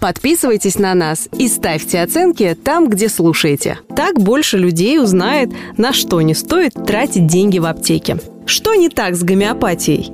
Подписывайтесь на нас и ставьте оценки там, где слушаете. Так больше людей узнает, на что не стоит тратить деньги в аптеке. Что не так с гомеопатией?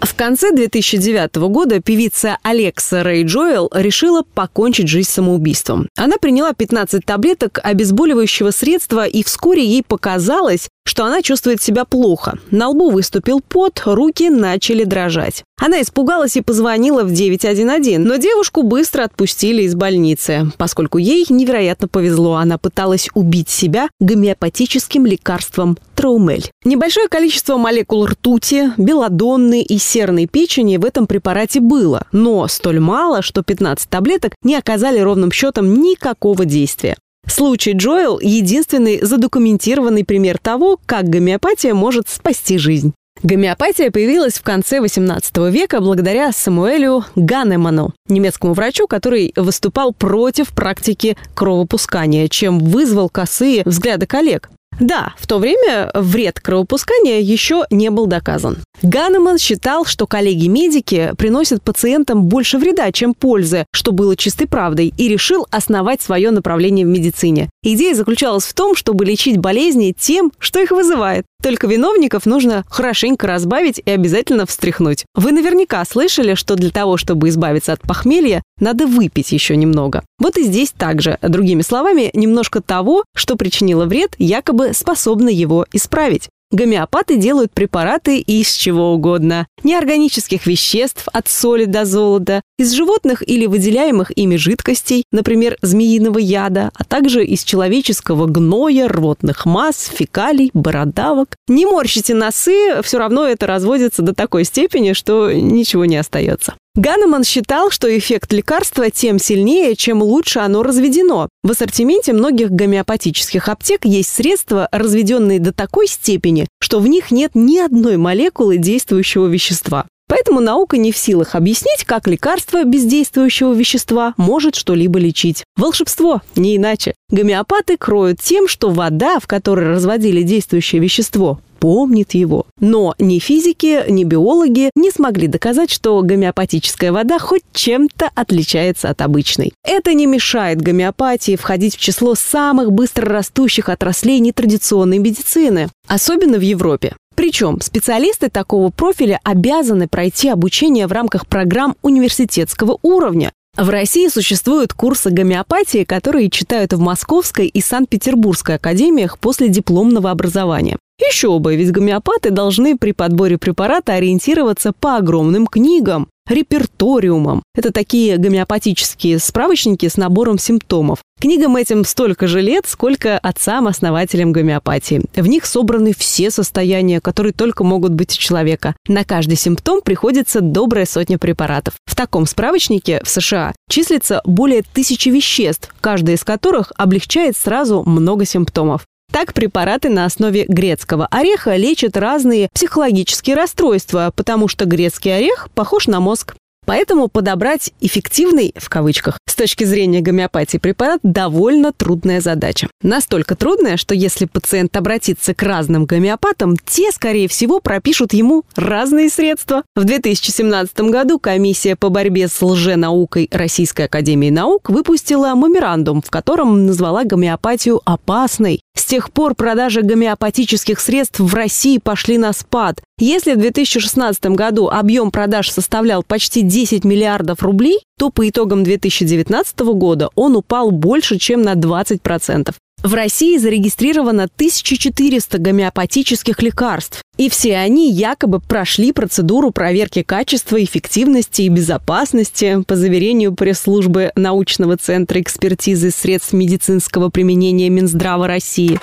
В конце 2009 года певица Алекса Рэй Джоэл решила покончить жизнь самоубийством. Она приняла 15 таблеток обезболивающего средства, и вскоре ей показалось, что она чувствует себя плохо. На лбу выступил пот, руки начали дрожать. Она испугалась и позвонила в 911, но девушку быстро отпустили из больницы, поскольку ей невероятно повезло. Она пыталась убить себя гомеопатическим лекарством Траумель. Небольшое количество молекул ртути, белодонны и серной печени в этом препарате было, но столь мало, что 15 таблеток не оказали ровным счетом никакого действия. Случай Джоэл – единственный задокументированный пример того, как гомеопатия может спасти жизнь. Гомеопатия появилась в конце XVIII века благодаря Самуэлю Ганеману, немецкому врачу, который выступал против практики кровопускания, чем вызвал косые взгляды коллег. Да, в то время вред кровопускания еще не был доказан. Ганеман считал, что коллеги-медики приносят пациентам больше вреда, чем пользы, что было чистой правдой, и решил основать свое направление в медицине. Идея заключалась в том, чтобы лечить болезни тем, что их вызывает. Только виновников нужно хорошенько разбавить и обязательно встряхнуть. Вы наверняка слышали, что для того, чтобы избавиться от похмелья, надо выпить еще немного. Вот и здесь также. Другими словами, немножко того, что причинило вред, якобы способно его исправить. Гомеопаты делают препараты из чего угодно. Неорганических веществ от соли до золота, из животных или выделяемых ими жидкостей, например, змеиного яда, а также из человеческого гноя, рвотных масс, фекалий, бородавок. Не морщите носы, все равно это разводится до такой степени, что ничего не остается. Ганнеман считал, что эффект лекарства тем сильнее, чем лучше оно разведено. В ассортименте многих гомеопатических аптек есть средства, разведенные до такой степени, что в них нет ни одной молекулы действующего вещества. Поэтому наука не в силах объяснить, как лекарство без действующего вещества может что-либо лечить. Волшебство, не иначе. Гомеопаты кроют тем, что вода, в которой разводили действующее вещество, помнит его. Но ни физики, ни биологи не смогли доказать, что гомеопатическая вода хоть чем-то отличается от обычной. Это не мешает гомеопатии входить в число самых быстро растущих отраслей нетрадиционной медицины, особенно в Европе. Причем специалисты такого профиля обязаны пройти обучение в рамках программ университетского уровня. В России существуют курсы гомеопатии, которые читают в Московской и Санкт-Петербургской академиях после дипломного образования. Еще бы, ведь гомеопаты должны при подборе препарата ориентироваться по огромным книгам реперториумом. Это такие гомеопатические справочники с набором симптомов. Книгам этим столько же лет, сколько отцам-основателям гомеопатии. В них собраны все состояния, которые только могут быть у человека. На каждый симптом приходится добрая сотня препаратов. В таком справочнике в США числится более тысячи веществ, каждая из которых облегчает сразу много симптомов. Так препараты на основе грецкого ореха лечат разные психологические расстройства, потому что грецкий орех похож на мозг. Поэтому подобрать «эффективный» в кавычках с точки зрения гомеопатии препарат довольно трудная задача. Настолько трудная, что если пациент обратится к разным гомеопатам, те, скорее всего, пропишут ему разные средства. В 2017 году комиссия по борьбе с лженаукой Российской Академии Наук выпустила меморандум, в котором назвала гомеопатию опасной. С тех пор продажи гомеопатических средств в России пошли на спад. Если в 2016 году объем продаж составлял почти 10 миллиардов рублей, то по итогам 2019 года он упал больше, чем на 20%. В России зарегистрировано 1400 гомеопатических лекарств, и все они якобы прошли процедуру проверки качества, эффективности и безопасности по заверению пресс-службы научного центра экспертизы средств медицинского применения Минздрава России.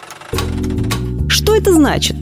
Что это значит?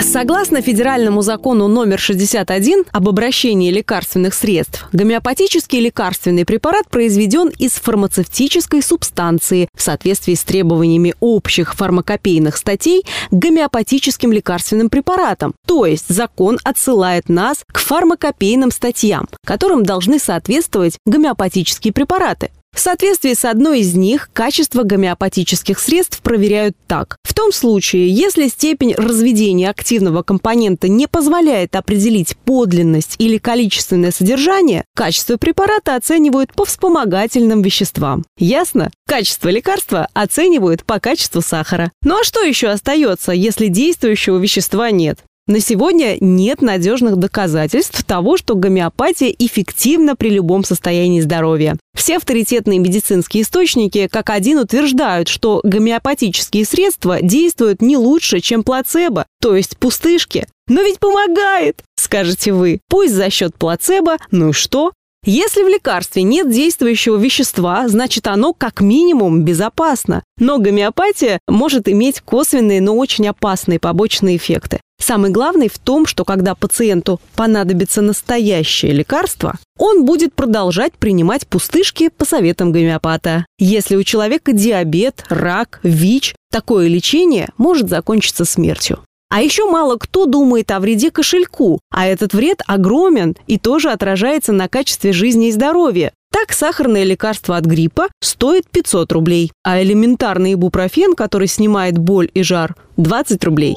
Согласно федеральному закону номер 61 об обращении лекарственных средств, гомеопатический лекарственный препарат произведен из фармацевтической субстанции в соответствии с требованиями общих фармакопейных статей к гомеопатическим лекарственным препаратам. То есть закон отсылает нас к фармакопейным статьям, которым должны соответствовать гомеопатические препараты. В соответствии с одной из них качество гомеопатических средств проверяют так. В том случае, если степень разведения активного компонента не позволяет определить подлинность или количественное содержание, качество препарата оценивают по вспомогательным веществам. Ясно? Качество лекарства оценивают по качеству сахара. Ну а что еще остается, если действующего вещества нет? На сегодня нет надежных доказательств того, что гомеопатия эффективна при любом состоянии здоровья. Все авторитетные медицинские источники как один утверждают, что гомеопатические средства действуют не лучше, чем плацебо, то есть пустышки. Но ведь помогает, скажете вы. Пусть за счет плацебо, ну что? Если в лекарстве нет действующего вещества, значит оно как минимум безопасно. Но гомеопатия может иметь косвенные, но очень опасные побочные эффекты. Самый главный в том, что когда пациенту понадобится настоящее лекарство, он будет продолжать принимать пустышки по советам гомеопата. Если у человека диабет, рак, ВИЧ, такое лечение может закончиться смертью. А еще мало кто думает о вреде кошельку, а этот вред огромен и тоже отражается на качестве жизни и здоровья. Так, сахарное лекарство от гриппа стоит 500 рублей, а элементарный ибупрофен, который снимает боль и жар, 20 рублей.